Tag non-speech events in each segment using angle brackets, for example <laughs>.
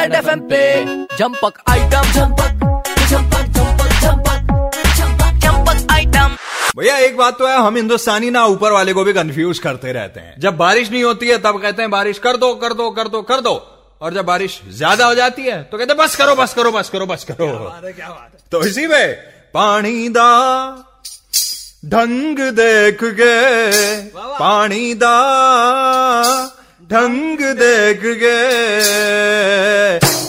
Red F पे जंपक item झंपक झंपक झंपक झंपक झंपक झंपक आइटम भैया एक बात तो है हम हिंदुस्तानी ना ऊपर वाले को भी कंफ्यूज करते रहते हैं। जब बारिश नहीं होती है तब कहते हैं बारिश कर दो कर दो कर दो कर दो। और जब बारिश ज़्यादा हो जाती है तो कहते हैं बस करो बस करो बस करो बस करो। क्या बात है क्या बात है। तो इसी में पानी दा ढंग देख के पानी दा ढंग देख के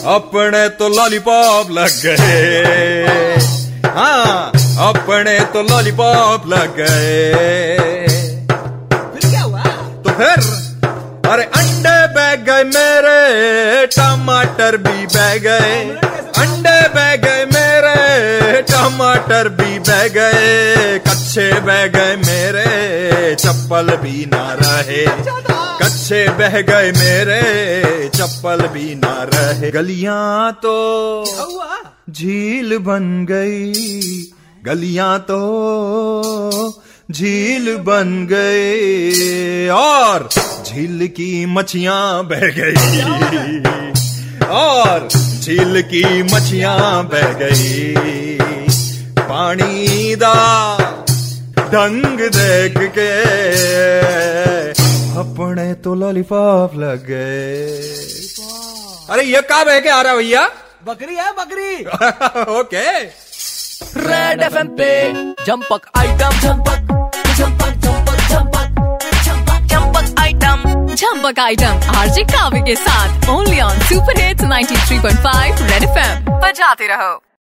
अपने तो लॉलीपॉप लग गए। हाँ अपने तो लॉलीपॉप लग गए। फिर क्या हुआ? तो फिर अरे अंडे बह गए मेरे टमाटर भी बह गए। अंडे गए टमाटर भी बह गए कच्चे बह गए मेरे चप्पल भी ना रहे। कच्चे बह गए मेरे चप्पल भी ना रहे। गलियाँ तो झील बन गई गलियाँ तो झील बन गए और झील की मछियाँ बह गई। और झील की मछियाँ बह गई। पानी दा ढंग देख के अपने तो लॉलीपॉप लग। गए अरे ये कहा बह के आ रहा है भैया? बकरी है बकरी। <laughs> ओके। रेड एफएम पे जंपक आइटम झंपक झंपक झंपक झंपक झंपक झंपक आइटम झंपक आइटम आरजे काव्य के साथ only on super hits 93.5 red FM बजाते रहो।